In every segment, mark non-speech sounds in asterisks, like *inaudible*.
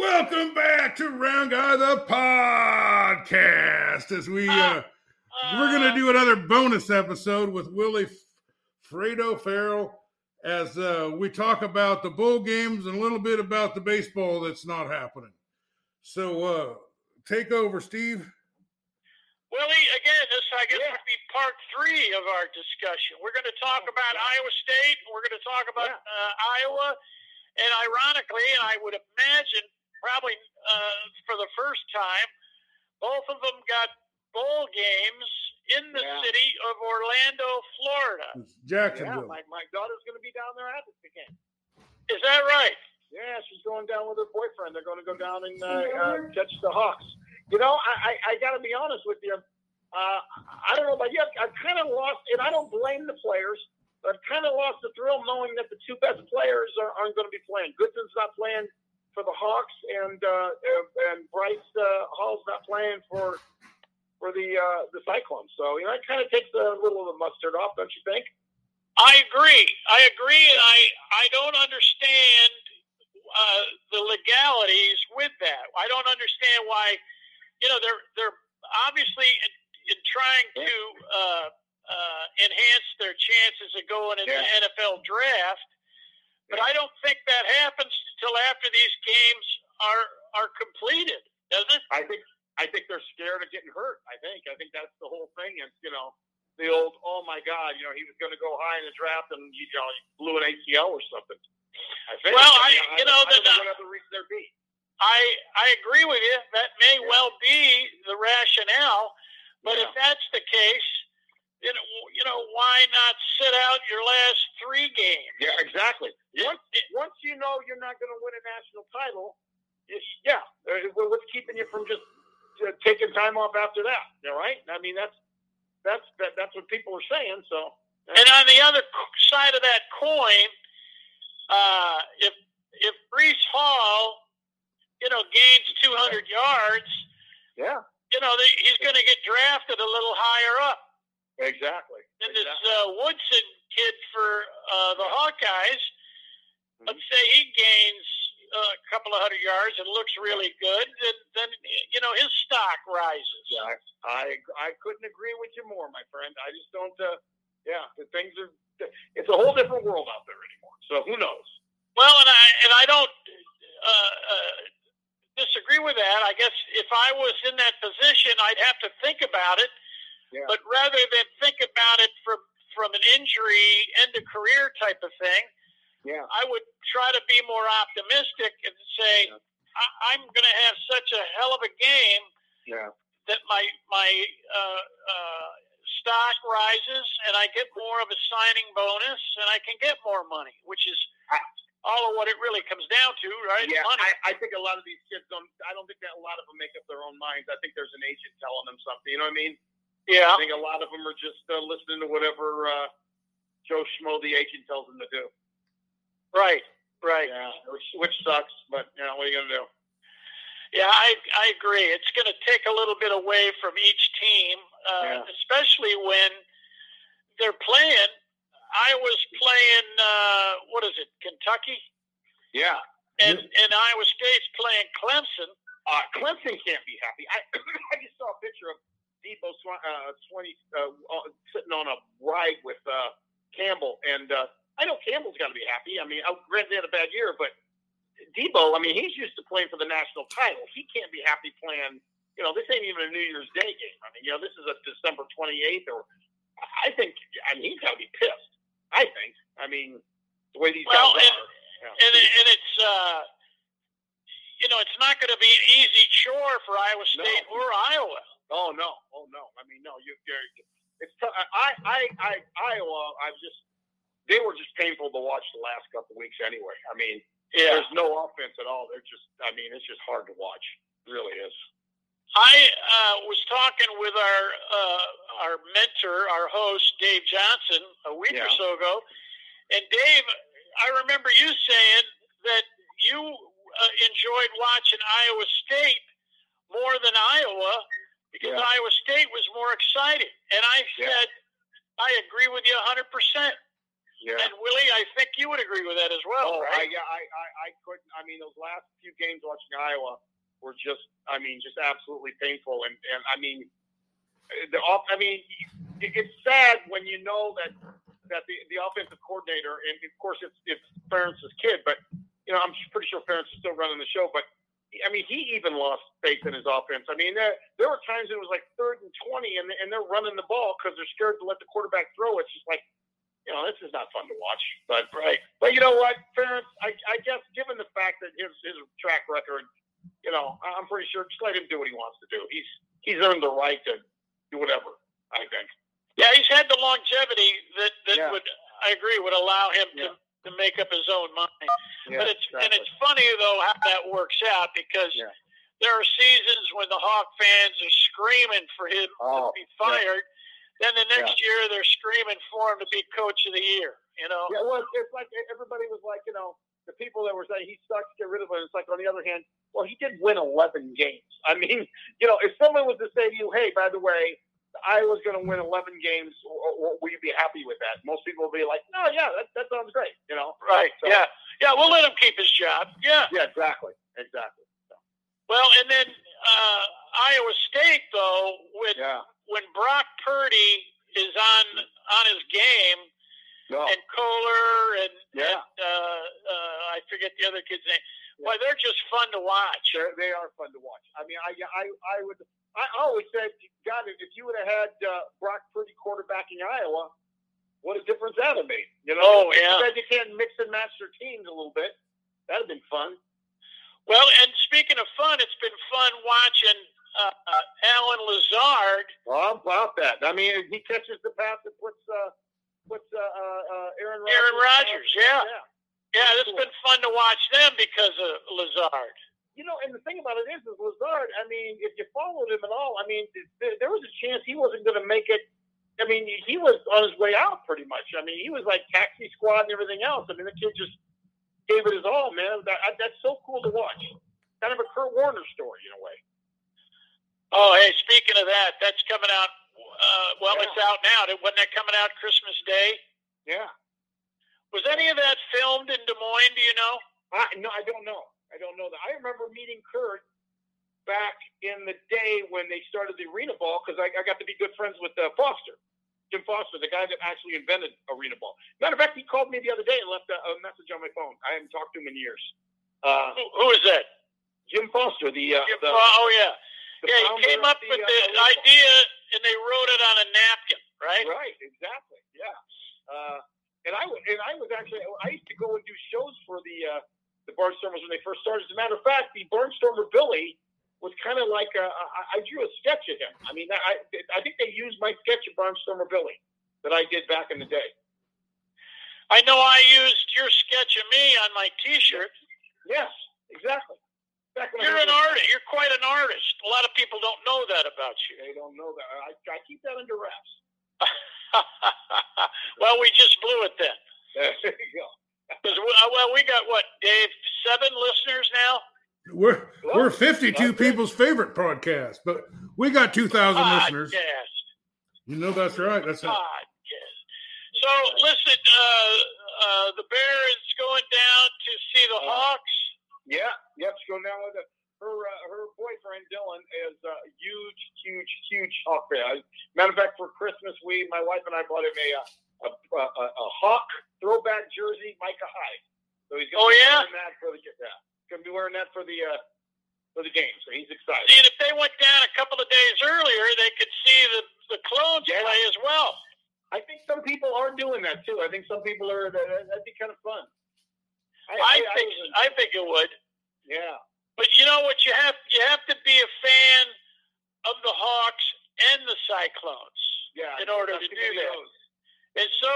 Welcome back to Round Guy the podcast. As we uh, we're gonna do another bonus episode with Willie Fredo Farrell as uh, we talk about the bowl games and a little bit about the baseball that's not happening. So uh, take over, Steve. Willie, again, this I guess would be part three of our discussion. We're going to talk about Iowa State. We're going to talk about uh, Iowa, and ironically, and I would imagine probably uh, for the first time, both of them got bowl games in the Yeah. city of Orlando, Florida. It's Yeah, Jacksonville. my, my daughter's going to be down there at the game. Is that right? Yeah, she's going down with her boyfriend. They're going to go down and uh, uh, catch the Hawks. You know, I, I, I got to be honest with you. Uh, I don't know about you. I've kind of lost, and I don't blame the players, but I've kind of lost the thrill knowing that the two best players are, aren't going to be playing. Goodson's not playing for the Hawks, and uh, and Breece uh, Hall's not playing for for the uh, the Cyclones. So you know, it kind of takes a little of the mustard off, don't you think? I agree. I agree, and I I don't understand uh, the legalities with that. I don't understand why. You know, they're they're obviously in, in trying to uh, uh, enhance their chances of going in Yeah. the NFL draft, but I don't think that happens until after these games are are completed, does it? I think I think they're scared of getting hurt. I think I think that's the whole thing. It's you know the old oh my god, you know he was going to go high in the draft and you know he blew an ACL or something. I think. Well, I- mean, you know, I the- what other reason there be. I I agree with you. That may Yeah. well be the rationale, but if that's the case, you know, you know, why not sit out your last three games? Yeah, exactly. Once once you know you're not going to win a national title, yeah, uh, what's keeping you from just uh, taking time off after that? All right. I mean that's that's that, that's what people are saying. So and on the other side of that coin, uh, if if Breece Hall, you know, gains 200 yards, yeah, you know, he's going to get drafted a little higher up. Exactly. And this uh, Woodson kid for uh, the Hawkeyes, Mm-hmm. let's say he gains uh, a couple of hundred yards and looks really good, then, then you know his stock rises. Yeah, I I couldn't agree with you more, my friend. I just don't. Uh, yeah, the things are. It's a whole different world out there anymore. So who knows? Well, and I and I don't uh, uh, disagree with that. I guess if I was in that position, I'd have to think about it. Yeah. But rather than think about it from from an injury, end of career type of thing, Yeah, I would try to be more optimistic and say, Yeah. I, I'm going to have such a hell of a game yeah, that my my uh, uh, stock rises and I get more of a signing bonus and I can get more money, which is all of what it really comes down to, right? yeah. Money. I, I think a lot of these kids don't. I don't think that a lot of them make up their own minds. I think there's an agent telling them something. You know what I mean? Yeah. I think a lot of them are just uh, listening to whatever uh, Joe Schmo, the agent, tells them to do. Right. Right. Yeah, which, which sucks. But you know, what are you gonna do? Yeah, I I agree. It's going to take a little bit away from each team, uh, Yeah. especially when they're playing. Iowa's playing. Uh, what is it? Kentucky, Yeah. and and Iowa State's playing Clemson. Uh, Clemson can't be happy. I *coughs* I just saw a picture of Dabo Swan, uh, Swinney uh, uh, sitting on a ride with uh, Campbell, and uh, I know Campbell's got to be happy. I mean, uh, granted, they had a bad year, but Dabo, I mean, he's used to playing for the national title. He can't be happy playing. You know, this ain't even a New Year's Day game. I mean, you know, this is a December 28th, or I think. I mean, he's got to be pissed. I think. I mean, the way these Well, guys and- are. Yeah. and and it's uh, you know it's not going to be an easy chore for Iowa No. State or Iowa. Oh no! Oh no! I mean, no. You, you're, it's t- I, I, I, Iowa. I'm just. They were just painful to watch the last couple weeks. Anyway, I mean, Yeah, there's no offense at all. They're just. I mean, it's just hard to watch. It really is. I uh, was talking with our uh, our mentor, our host Dave Johnson, a week or so ago, and Dave, I remember you saying that you uh, enjoyed watching Iowa State more than Iowa because Yeah. Iowa State was more exciting, and I Yeah. said I agree with you hundred percent. Yeah. And Willie, I think you would agree with that as well, Oh, I, yeah, I, I, I couldn't. I mean, those last few games watching Iowa were just, I mean, just absolutely painful. And, and I mean, the off. I mean, it's sad when you know that that the, the offensive coordinator, and of course it's it's Ferentz's kid, but you know, I'm pretty sure Ferentz is still running the show, but. I mean, he even lost faith in his offense. I mean, there there were times it was like third and twenty, and and they're running the ball because they're scared to let the quarterback throw. It's just like, you know, this is not fun to watch. But Right. but you know what, Ferentz, I, I guess given the fact that his his track record, you know, I'm pretty sure just let him do what he wants to do. He's he's earned the right to do whatever. I think. Yeah, he's had the longevity that that Yeah. would I agree would allow him Yeah. to to make up his own mind. Yeah, but it's and it's funny though how that works out because Yeah. there are seasons when the Hawk fans are screaming for him to Oh, be fired. Then the next year they're screaming for him to be coach of the year. You know. Yeah, well, it's like everybody was like, you know, the people that were saying he sucks, get rid of him. It's like on the other hand, well, he did win 11 games. I mean, *laughs* you know, if someone was to say to you, hey, by the way, Iowa's going to win 11 games, will you be happy with that? Most people will be like, no, yeah, that, that sounds great. You know. Right. So- Yeah. Yeah. We'll let him keep his job. Yeah. Yeah, exactly, exactly. So, Well, and then uh, Iowa State though, when yeah. when Brock Purdy is on on his game, No. and Kolar and, Yeah. and uh, uh, I forget the other kid's name. Yeah. They're just fun to watch. They're, they are fun to watch. I mean, I, I, I would, I always said, God, if you would have had uh, Brock Purdy quarterbacking Iowa, what a difference that would have made. You know, Oh, yeah. you can't mix and match their teams a little bit. That'd have been fun. Well, and speaking of fun, it's been fun watching uh, uh, Allen Lazard. Well, about that? I mean, he catches the pass and puts, uh, puts uh, uh, uh, Aaron Rodgers. Aaron Rodgers, yeah. yeah. Yeah, it's been fun to watch them because of Lazard. You know, and the thing about it is, is Lazard. I mean, if you followed him at all, I mean, there, there was a chance he wasn't going to make it. I mean, he was on his way out pretty much. I mean, he was like taxi squad and everything else. I mean, the kid just gave it his all, man. That, I- that's so cool to watch. Kind of a Kurt Warner story in a way. Oh, hey, speaking of that, that's coming out. Uh, well, Yeah. it's out now. Wasn't that coming out Christmas Day? Yeah. Was any of that filmed in Des Moines? Do you know? I, no, I don't know. I don't know that. I remember meeting Kurt back in the day when they started the arena ball because I, I got to be good friends with uh, Foster, Jim Foster, the guy that actually invented arena ball. Matter of fact, he called me the other day and left a, a message on my phone. I haven't talked to him in years. Uh, Who, who is that? Jim Foster, the, uh, Jim the, oh yeah, the yeah. He came up with uh, the arena ball. idea, and they wrote it on a napkin, right? Right, exactly. Yeah. Uh, and I and I was actually I used to go and do shows for the uh, the Barnstormers when they first started. As a matter of fact, the Barnstormer Billy was kind of like a, I, I drew a sketch of him. I mean, I I think they used my sketch of Barnstormer Billy that I did back in the day. I know I used your sketch of me on my T-shirt. Yes, exactly. Back when I You're an artist. You're quite an artist. A lot of people don't know that about you. They don't know that. I, I keep that under wraps. *laughs* well, we just blew it then. *laughs* there you go. 'Cause uh, well, we got what, Dave? Seven listeners now. We're Well, we're 52 people's favorite podcast, but we got 2,000 listeners. Podcast. You know that's right. That's it. Podcast. So listen, uh, uh, the bear is going down to see the Uh, Hawks. Yeah, yep. She's going down with it. Her uh, her boyfriend Dylan is a huge, huge, huge Hawk fan. Matter of fact, for Christmas, we my wife and I bought him a uh, a, a, a, a Hawk throwback jersey, Micah Hyde. So he's gonna Oh, be yeah? wearing that for the yeah, gonna be wearing that for the uh, for the game. So he's excited. See, and if they went down a couple of days earlier, they could see the the clones Yeah. play as well. I think some people are doing that too. I think some people are. That, that'd be kind of fun. I, think was- I think it would. yeah. But you know what? You have you have to be a fan of the Hawks and the Cyclones. Yeah, In order to do that. those. And so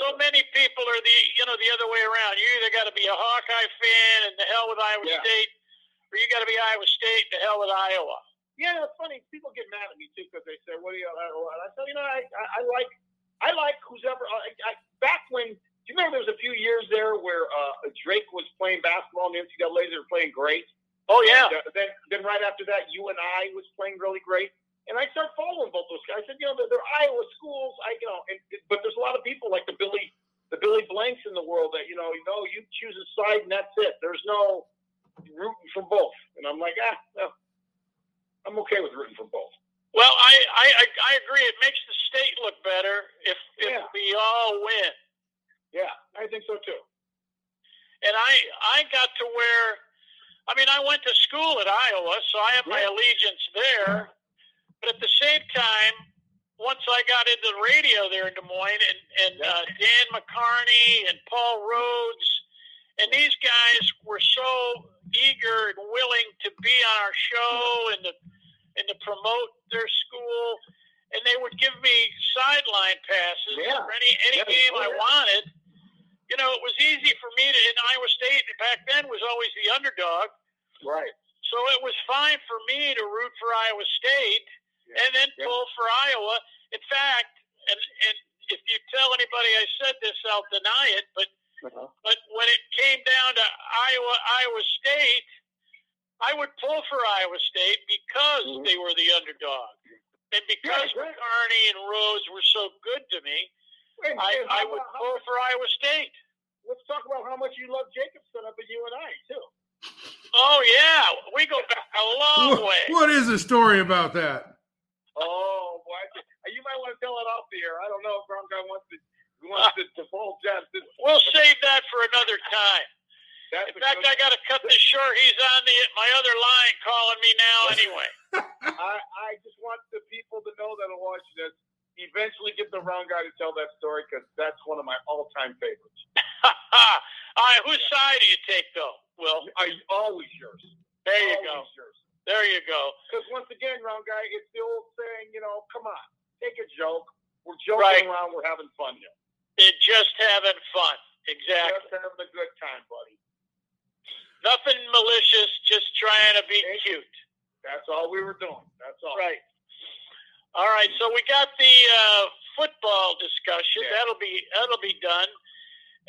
so many people are the you know the other way around. You either got to be a Hawkeye fan and the hell with Iowa Yeah. State, or you got to be Iowa State and the hell with Iowa. Yeah, it's funny. People get mad at me too because they say, "What do you?" Uh, and I say, "You know, I, I, I like, I like who's ever." I, I, back when, do you remember there was a few years there where uh, Drake was playing basketball in the NCAA? They were playing great. Oh yeah, And, uh, then, then right after that, UNI was playing really great. And I started following both those guys. I said, you know, they're, they're Iowa schools. I, you know, and, but there's a lot of people like the Billy, the the Billy Blanks in the world that you know, you know, you choose a side and that's it. There's no rooting for both. And I'm like, ah, no, I'm okay with rooting for both. Well, I, I, I agree. It makes the state look better if, if yeah. we all win. Yeah, I think so too. And I, I got to where, I mean, I went to school at Iowa, so I have yeah. my allegiance there. But at the same time, once I got into the radio there in Des Moines, and, and uh, Dan McCarney and Paul Rhoads, and these guys were so eager and willing to be on our show and to and to promote their school. And they would give me sideline passes yeah. for any any yeah, game I wanted. You know, it was easy for me to in Iowa State back then was always the underdog. Right. So it was fine for me to root for Iowa State yeah. and then pull for Iowa. In fact, and and if you tell anybody I said this, I'll deny it. But uh-huh. but when it came down to Iowa Iowa State, I would pull for Iowa State because mm-hmm. they were the underdog. And because yeah, right. McCarney and Rhoads were so good to me, Wait, I, I would pull for Iowa State. Let's talk about how much you love Jacobson up at UNI, too. Oh, yeah. We go back a long what, way. What is the story about that? Oh, boy. Uh, you might want to tell it off the air. I don't know if Ron guy wants to, wants to divulge that. *laughs* We'll save that for another time. That's In fact, I got to cut this short. He's on the my other line calling me now anyway. *laughs* I, I just want the people to know that are watching this. Eventually, get the wrong guy to tell that story because that's one of my all-time favorites. *laughs* all right, whose side do you take, though? Will I always yours. There you always go. Yours. There you go. Because once again, wrong guy, it's the old saying. You know, come on, take a joke. We're joking right. around. We're having fun here. It's just having fun. Exactly. Just having a good time, buddy. Nothing malicious, just trying to be cute. That's all we were doing. That's all. Right. All right. So we got the uh, football discussion. Yeah. That'll be that'll be done,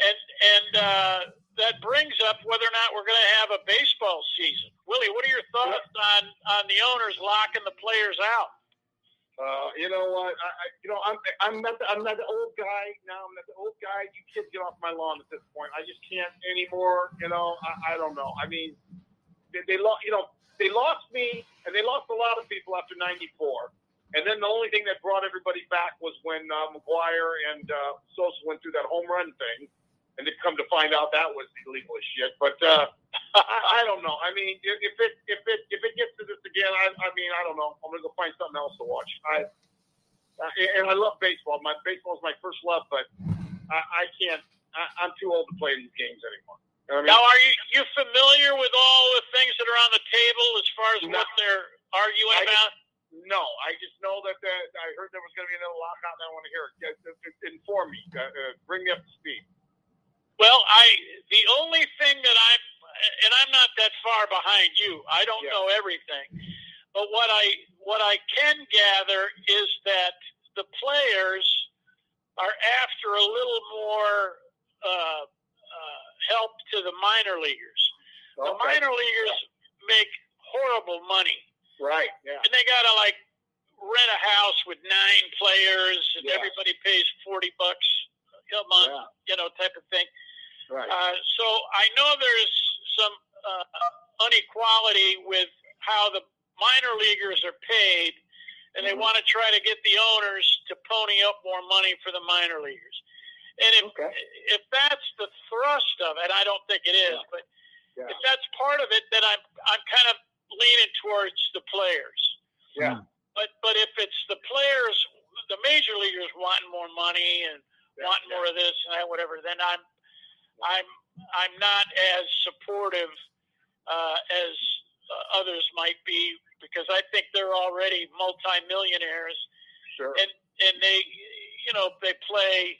and and uh, that brings up whether or not we're going to have a baseball season. Willie, what are your thoughts on on the owners locking the players out? Uh, you know what? I, I, you know, I'm I'm not the, I'm not the old guy now. I'm not the old guy. You kids get off my lawn at this point. I just can't anymore. You know, I, I don't know. I mean, they, they lost. You know, they lost me, and they lost a lot of people after '94. And then the only thing that brought everybody back was when uh, McGwire and uh, Sosa went through that home run thing and to come to find out that was illegal as shit. But uh, *laughs* I, I don't know. I mean, if it if it if it gets to this again, I, I mean, I don't know. I'm gonna go find something else to watch. I and I love baseball. My baseball is my first love, but I, I can't. I, am too old to play these games anymore. You know I mean? Now, are you you familiar with all the things that are on the table as far as no. what they're arguing I about? Just, no, I just know that the, I heard there was going to be another lockout, and I want to hear it. Inform me. Uh, uh, bring me up to speed. Well, I the only thing that I'm and I'm not that far behind you. I don't yeah. know everything, but what I what I can gather is that the players are after a little more uh, uh, help to the minor leaguers. Okay. The minor leaguers yeah. make horrible money, right? Yeah, and they gotta like rent a house with nine players, and yeah. everybody pays forty bucks month, yeah. you know, type of thing. Right. Uh, so I know there's some uh, unequality with how the minor leaguers are paid, and they mm-hmm. want to try to get the owners to pony up more money for the minor leaguers. And if okay. if that's the thrust of it, I don't think it is, yeah. but yeah. if that's part of it, then I'm I'm kind of leaning towards the players. Yeah. But but if it's the players, the major leaguers wanting more money and yeah, wanting more of this and that, whatever, then I'm I'm I'm not as supportive uh, as uh, others might be because I think they're already multimillionaires. Sure. And and they, you know, they play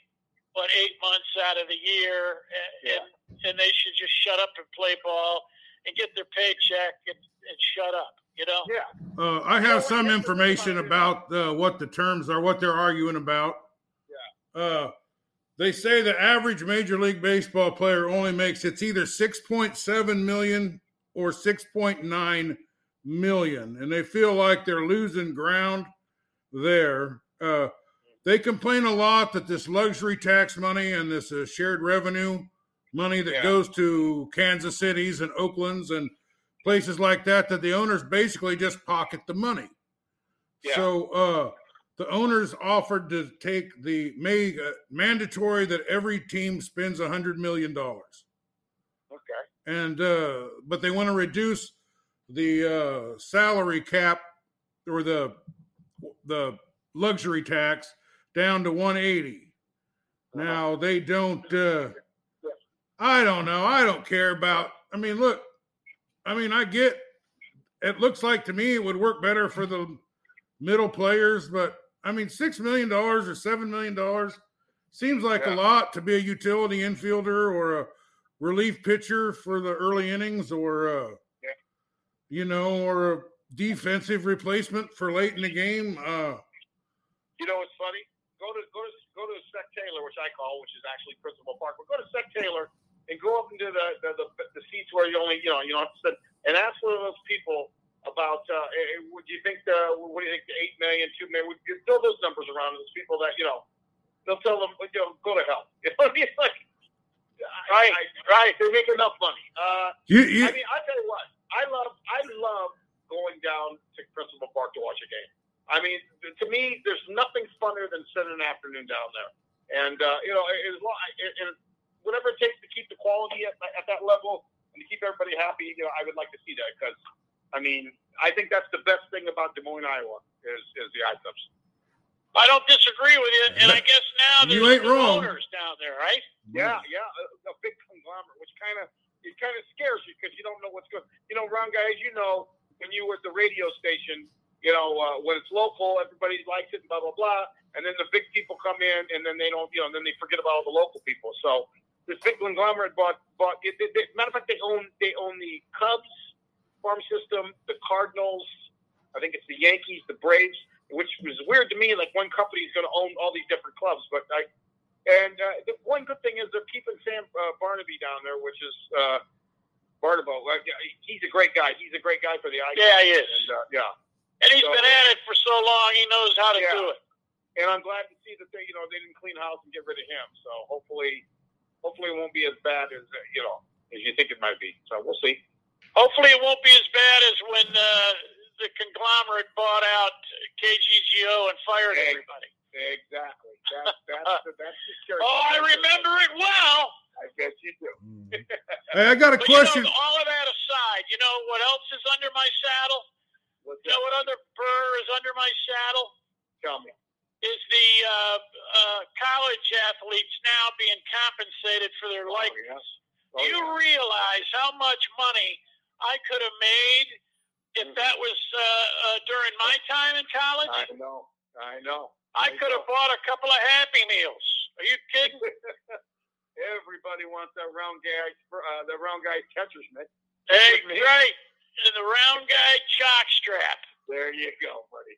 what eight months out of the year, and yeah. and, and they should just shut up and play ball and get their paycheck and, and shut up. You know. Yeah. Uh, I have some information about uh, what the terms are, what they're arguing about. Yeah. Uh, they say the average Major League Baseball player only makes it's either 6.7 million or 6.9 million, and they feel like they're losing ground there. Uh, they complain a lot that this luxury tax money and this uh, shared revenue money that Yeah. goes to Kansas Cities and Oaklands and places like that, that the owners basically just pocket the money. Yeah. So uh, the owners offered to take the may, uh, mandatory that every team spends a hundred million dollars, Okay. and uh, but they want to reduce the uh, salary cap or the the luxury tax down to 180. Now they don't. Uh, I don't know. I don't care about. I mean, look. I mean, I get. It looks like to me it would work better for the middle players, but I mean, six million dollars or seven million dollars seems like Yeah. a lot to be a utility infielder or a relief pitcher for the early innings, or uh, Yeah. you know, or a defensive replacement for late in the game. Uh, You know what's funny? Go to go to go to Sec Taylor, which I call, which is actually Principal Park. But go to Sec Taylor and go up into the the, the, the seats where you only you know you don't have to sit and ask one of those people about uh, eh, would you think the what do you think the eight million, two million? Would you throw those numbers around to those people that you know they'll tell them you know go to hell. *laughs* You know what I mean? Like Right, I, right. they make enough money. Uh, you, you, I mean, I tell you what, I love, I love going down to Principal Park to watch a game. I mean, to me, there's nothing funner than spending an afternoon down there. And uh, you know, as long, and whatever it takes to keep the quality at, at that level and to keep everybody happy, you know, I would like to see that because, I mean, I think that's the best thing about Des Moines, Iowa, is is the iCubs. I don't disagree with you, and I guess now You there's ain't new wrong. owners down there, right? Yeah, yeah, a, a big conglomerate, which kind of it kind of scares you because you don't know what's going. You know, Ron, guys, you know, when you were at the radio station, you know, uh, when it's local, everybody likes it, and blah blah blah, and then the big people come in, and then they don't, you know, and then they forget about all the local people. So this big conglomerate bought bought. It, it, it, matter of fact, they own they own the Cubs farm system, the Cardinals. I think it's the Yankees, the Braves, which was weird to me. Like one company is going to own all these different clubs, but I and uh, the one good thing is they're keeping Sam uh, Barnaby down there, which is uh, Barnabo. Uh, he's a great guy. He's a great guy for the Icons. Yeah, he is. And, uh, yeah. And he's So- been at it for so long, he knows how to Yeah. do it. And I'm glad to see that they, you know, they didn't clean house and get rid of him. So hopefully, hopefully it won't be as bad as uh, you know as you think it might be. So we'll see. Hopefully, it won't be as bad as when uh, the conglomerate bought out KGGO and fired Hey. everybody. Exactly. That's *laughs* that's the, that's the scary. Oh, I remember it well. I bet you do. hey, I got a But question. you know, all of that aside, you know what else is under my saddle? What's You know what other burr is under my saddle? Tell me. Is the uh, uh, college athletes now being compensated for their Oh, likeness? yeah. Oh, Do you yeah. realize how much money I could have made if that was uh, uh, during my time in college? I know. I know. I could have bought a couple of Happy Meals. Are you kidding? *laughs* Everybody wants that round guy, uh, the round guy catcher's mitt. hey, right. And the round guy jock strap. There you go, buddy.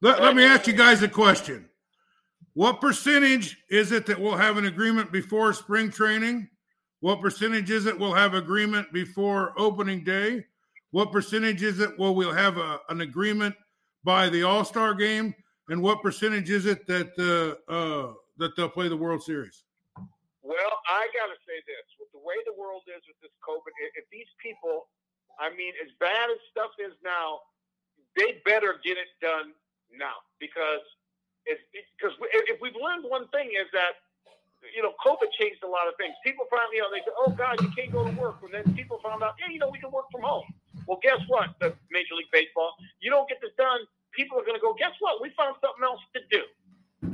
Let, let me ask you guys a question. What percentage is it that we'll have an agreement before spring training? What percentage is it we'll have agreement before opening day? What percentage is it will we'll have a, an agreement by the All Star game? And what percentage is it that uh, uh, that they'll play the World Series? Well, I got to say this: with the way the world is with this COVID, if these people, I mean, as bad as stuff is now, they better get it done now because because if we've learned one thing is that you know COVID changed a lot of things. People finally, you know, they said, "Oh God, you can't go to work," and then people found out, "Yeah, you know, we can work from home." Well, guess what? The Major League Baseball, you don't get this done. People are going to go. Guess what? We found something else to do.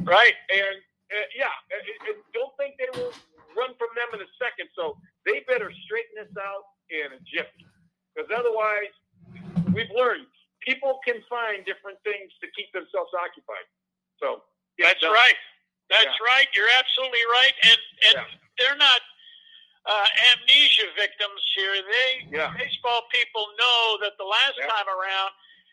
Right. And uh, yeah, and, and don't think they will run from them in a second. So they better straighten this out in a jiffy, because otherwise, we've learned people can find different things to keep themselves occupied. So get That's done. right. That's Yeah. right. You're absolutely right. And and Yeah. they're not uh, amnesia victims here. They Yeah. baseball people know that the last Yeah. time around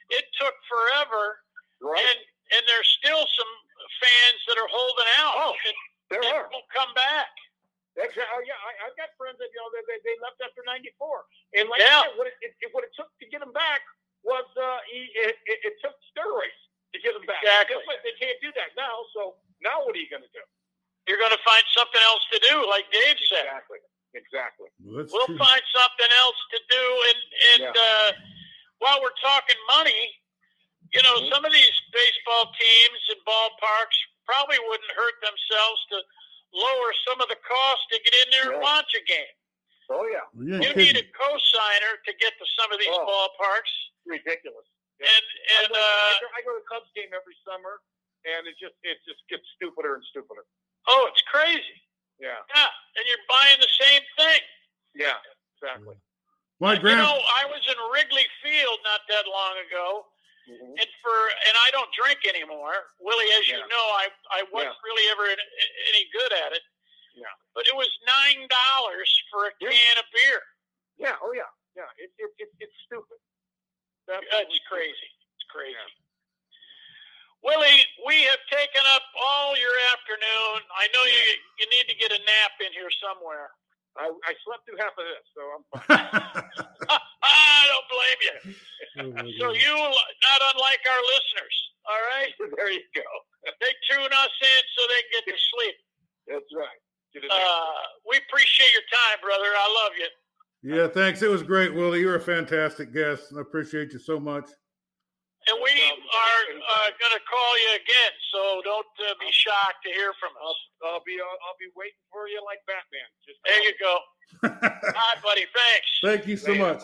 it took forever, Right. and and there's still some fans that are holding out Oh, and, there and are. won't come back. Exactly. Oh, yeah, I, I've got friends that you know they, they, they left after '94, and like Yeah. Said, what it, it, what it took to get them back was uh, it, it, it took steroids to get them back. Exactly. They can't do that now. So find something else to do, like Dave said. Exactly. Exactly. Well, We'll true. find something else to do. And and Yeah. uh, while we're talking money, you know, Mhm. some of these baseball teams and ballparks probably wouldn't hurt themselves to lower some of the cost to get in there and watch a game. Oh yeah. You ain't need a kidding. co-signer to get to some of these Oh. ballparks, Ridiculous. Yeah. and and I, go, uh, I I go to Cubs game every summer, and it just it just gets stupider and stupider. oh, it's crazy. Yeah. Yeah, and you're buying the same thing. Yeah. Exactly. My You grand. know, I was in Wrigley Field not that long ago, Mhm. and for and I don't drink anymore. Willie, as you know, I I wasn't Yeah. really ever in, any good at it. Yeah. But it was nine dollars for a Yeah. can of beer. Yeah. Oh yeah. Yeah. It, it, it, it's stupid. That's crazy. It's crazy. Yeah. Willie, we have taken up all your afternoon. I know you you need to get a nap in here somewhere. I, I slept through half of this, so I'm fine. *laughs* *laughs* I don't blame you. Oh, So you, not unlike our listeners, all right? *laughs* there you go. They tune us in so they can get to sleep. That's right. Get in there. Uh, we appreciate your time, brother. I love you. yeah, thanks. It was great, Willie. You're a fantastic guest. I appreciate you so much. And we are uh, going to call you again, so don't uh, be shocked to hear from I'll, us. I'll be I'll, I'll be waiting for you like Batman. Just There you go. *laughs* All right, buddy. Thanks. Thank you so Man. much.